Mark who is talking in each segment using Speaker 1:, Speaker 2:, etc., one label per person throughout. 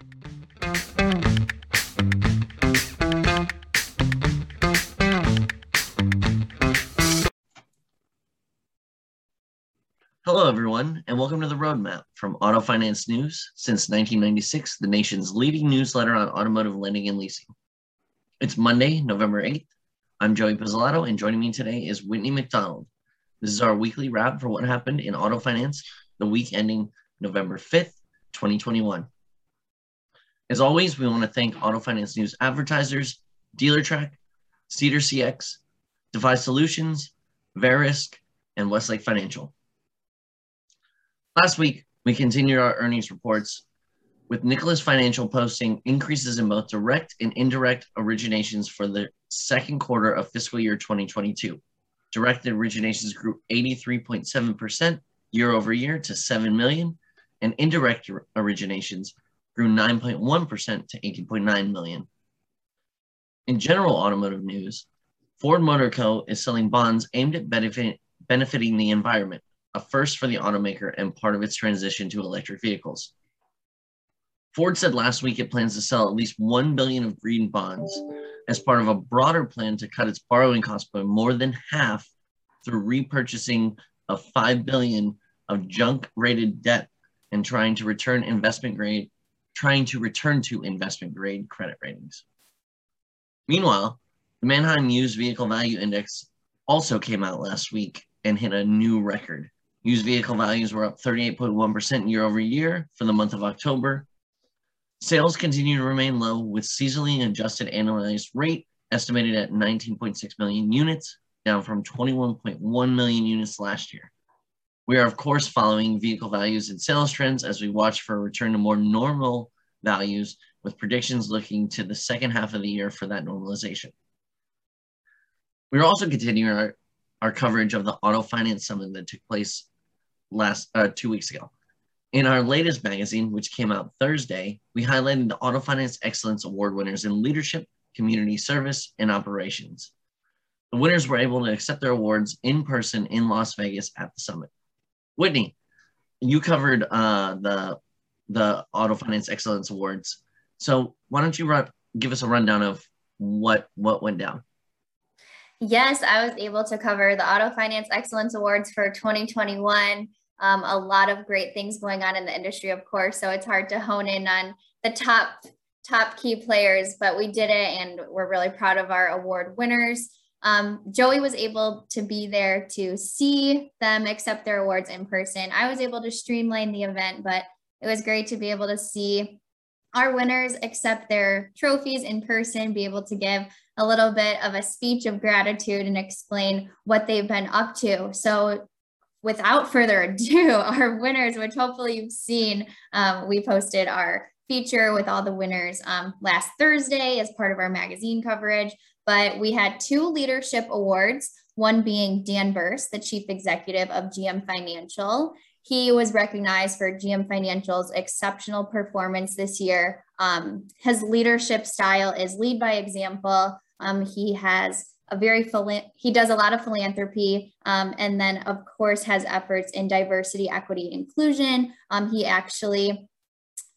Speaker 1: Hello, everyone, and welcome to the Roadmap from Auto Finance News. Since 1996, the nation's leading newsletter on automotive lending and leasing. It's Monday, November 8th. I'm Joey Pizzolato, and joining me today is Whitney McDonald. This is our weekly wrap for what happened in auto finance the week ending November 5th, 2021. As always, we want to thank Auto Finance News advertisers, DealerTrack, Cedar CX, Defi Solutions, Verisk, and Westlake Financial. Last week, we continued our earnings reports with Nicholas Financial posting increases in both direct and indirect originations for the second quarter of fiscal year 2022. Direct originations grew 83.7% year over year to 7 million, and indirect originations grew 9.1% to 18.9 million. In general automotive news, Ford Motor Co. is selling bonds aimed at benefit, benefiting the environment a first for the automaker and part of its transition to electric vehicles. Ford said last week it plans to sell at least 1 billion of green bonds as part of a broader plan to cut its borrowing costs by more than half through repurchasing of 5 billion of junk rated debt and trying to return investment grade trying to return to investment grade credit ratings. Meanwhile, the Manheim Used Vehicle Value Index also came out last week and hit a new record. Used vehicle values were up 38.1% year over year for the month of October. Sales continue to remain low with seasonally adjusted annualized rate estimated at 19.6 million units, down from 21.1 million units last year. We are, of course, following vehicle values and sales trends as we watch for a return to more normal values, with predictions looking to the second half of the year for that normalization. We are also continuing our, our coverage of the Auto Finance Summit that took place last uh, two weeks ago. In our latest magazine, which came out Thursday, we highlighted the Auto Finance Excellence Award winners in leadership, community service, and operations. The winners were able to accept their awards in person in Las Vegas at the summit. Whitney, you covered uh, the the Auto Finance Excellence Awards, so why don't you run, give us a rundown of what what went down?
Speaker 2: Yes, I was able to cover the Auto Finance Excellence Awards for 2021. Um, a lot of great things going on in the industry, of course. So it's hard to hone in on the top top key players, but we did it, and we're really proud of our award winners. Um, Joey was able to be there to see them accept their awards in person. I was able to streamline the event, but it was great to be able to see our winners accept their trophies in person, be able to give a little bit of a speech of gratitude and explain what they've been up to. So without further ado, our winners, which hopefully you've seen, um, we posted our feature with all the winners um, last Thursday as part of our magazine coverage. But we had two leadership awards, one being Dan Berce, the chief executive of GM Financial. He was recognized for GM Financial's exceptional performance this year. Um, his leadership style is lead by example. Um, he has a very he does a lot of philanthropy um, and then of course has efforts in diversity equity inclusion um, he actually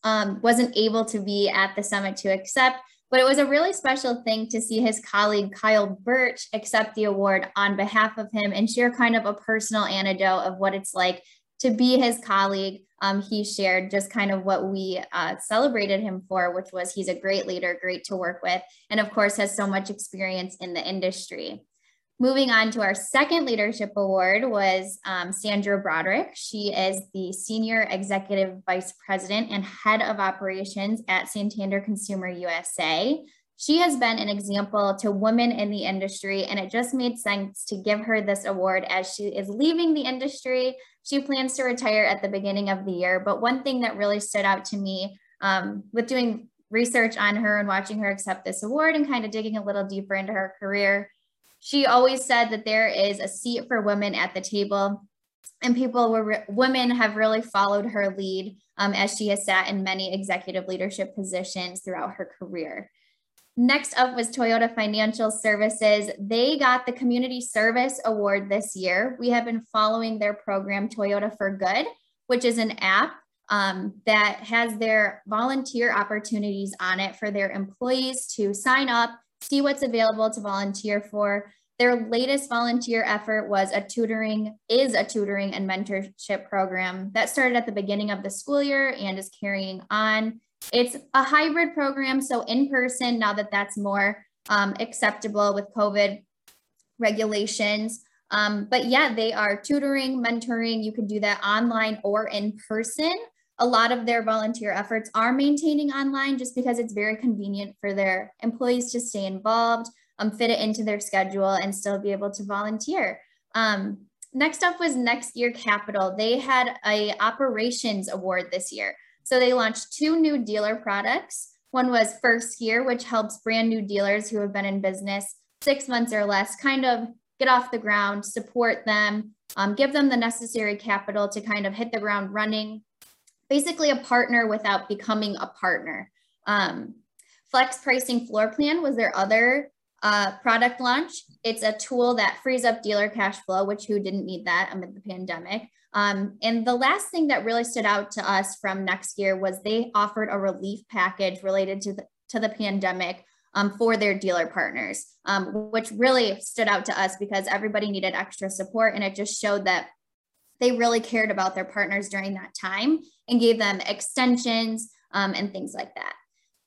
Speaker 2: um, wasn't able to be at the summit to accept but it was a really special thing to see his colleague kyle birch accept the award on behalf of him and share kind of a personal anecdote of what it's like to be his colleague um, he shared just kind of what we uh, celebrated him for, which was he's a great leader, great to work with, and of course has so much experience in the industry. Moving on to our second leadership award was um, Sandra Broderick. She is the Senior Executive Vice President and Head of Operations at Santander Consumer USA. She has been an example to women in the industry, and it just made sense to give her this award as she is leaving the industry. She plans to retire at the beginning of the year. But one thing that really stood out to me um, with doing research on her and watching her accept this award and kind of digging a little deeper into her career, she always said that there is a seat for women at the table. And people were, women have really followed her lead um, as she has sat in many executive leadership positions throughout her career. Next up was Toyota Financial Services. They got the Community Service Award this year. We have been following their program, Toyota for Good, which is an app um, that has their volunteer opportunities on it for their employees to sign up, see what's available to volunteer for. Their latest volunteer effort was a tutoring, is a tutoring and mentorship program that started at the beginning of the school year and is carrying on. It's a hybrid program, so in person, now that that's more um, acceptable with COVID regulations. Um, but yeah, they are tutoring, mentoring. You can do that online or in person. A lot of their volunteer efforts are maintaining online just because it's very convenient for their employees to stay involved, um, fit it into their schedule, and still be able to volunteer. Um, next up was NextGear Capital. They had a operations award this year. So they launched two new dealer products. One was First Gear, which helps brand new dealers who have been in business six months or less kind of get off the ground, support them, um, give them the necessary capital to kind of hit the ground running. Basically, a partner without becoming a partner. Um, Flex Pricing Floor Plan was their other uh, product launch. It's a tool that frees up dealer cash flow, which who didn't need that amid the pandemic. Um, and the last thing that really stood out to us from NextGear was they offered a relief package related to the, to the pandemic um, for their dealer partners, um, which really stood out to us because everybody needed extra support. And it just showed that they really cared about their partners during that time and gave them extensions um, and things like that.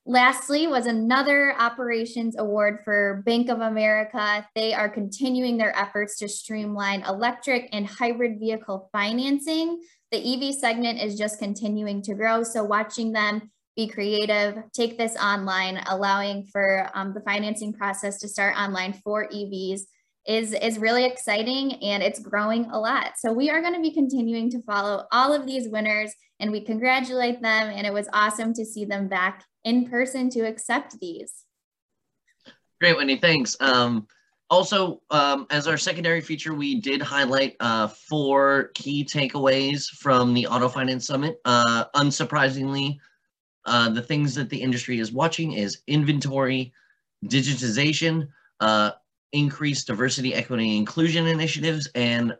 Speaker 2: Lastly was another operations award for Bank of America. They are continuing their efforts to streamline electric and hybrid vehicle financing. The EV segment is just continuing to grow. So watching them be creative, take this online, allowing for um, the financing process to start online for EVs is, is really exciting and it's growing a lot. So we are gonna be continuing to follow all of these winners and we congratulate them and it was awesome to see them back in person to accept these.
Speaker 1: Great, Whitney, thanks. Um, also, um, as our secondary feature, we did highlight uh, four key takeaways from the Auto Finance Summit. Uh, unsurprisingly, uh, the things that the industry is watching is inventory, digitization, uh, increased diversity, equity, inclusion initiatives, and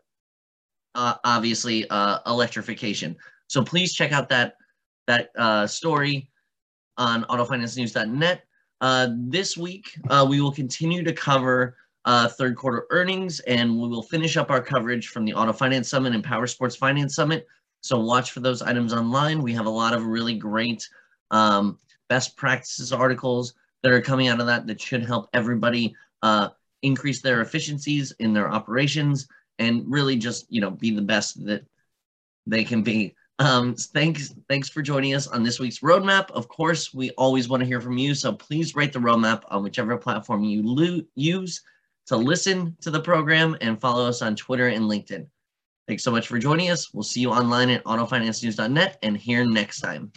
Speaker 1: uh, obviously uh, electrification. So please check out that that uh, story on autofinancenews.net. Uh, this week, we will continue to cover third quarter earnings, and we will finish up our coverage from the Auto Finance Summit and Power Sports Finance Summit. So watch for those items online. We have a lot of really great um, best practices articles that are coming out of that that should help everybody uh, increase their efficiencies in their operations and really just you know be the best that they can be. Um, thanks, thanks for joining us on this week's roadmap. Of course, we always want to hear from you, so please rate the roadmap on whichever platform you use to listen to the program and follow us on Twitter and LinkedIn. Thanks so much for joining us. We'll see you online at autofinancenews.net and here next time.